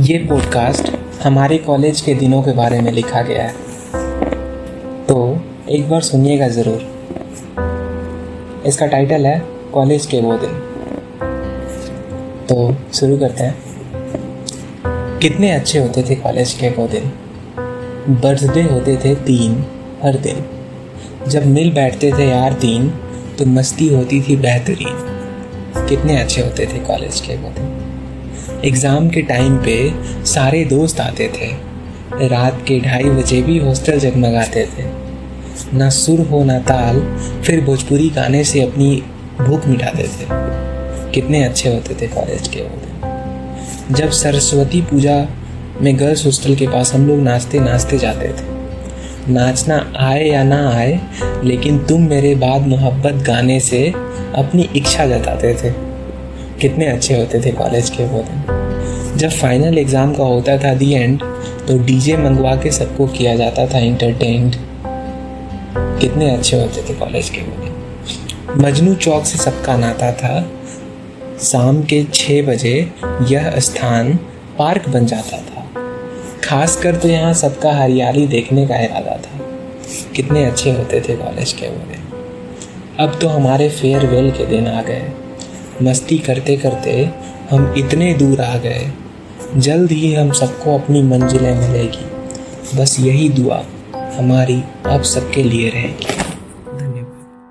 ये पॉडकास्ट हमारे कॉलेज के दिनों के बारे में लिखा गया है। तो एक बार सुनिएगा ज़रूर। इसका टाइटल है कॉलेज के वो दिन। तो शुरू करते हैं। कितने अच्छे होते थे कॉलेज के वो दिन? बर्थडे होते थे तीन हर दिन। जब मिल बैठते थे यार तीन तो मस्ती होती थी बेहतरीन। कितने अच्छे होते थे कॉलेज के वो दिन? एग्ज़ाम के टाइम पे सारे दोस्त आते थे। रात के ढाई बजे भी हॉस्टल जगमगाते थे। ना सुर हो, ना ताल, फिर भोजपुरी गाने से अपनी भूख मिटाते थे। कितने अच्छे होते थे कॉलेज के वो जब सरस्वती पूजा में गर्ल्स हॉस्टल के पास हम लोग नाचते नाचते जाते थे। नाचना आए या ना आए, लेकिन तुम मेरे बाद मोहब्बत गाने से अपनी इच्छा जताते थे। कितने अच्छे होते थे कॉलेज के वो दिन। जब फाइनल एग्ज़ाम का होता था दी एंड तो डीजे मंगवा के सबको किया जाता था इंटरटेन्ड कितने अच्छे होते थे कॉलेज के वो दिन। मजनू चौक से सबका नाता था। शाम के छः बजे यह स्थान पार्क बन जाता था। खासकर तो यहाँ सबका हरियाली देखने का इरादा था। कितने अच्छे होते थे कॉलेज के वो दिन। अब तो हमारे फेयरवेल के दिन आ गए। मस्ती करते करते हम इतने दूर आ गए। जल्द ही हम सबको अपनी मंजिलें मिलेगी। बस यही दुआ हमारी आप सबके लिए रहेगी।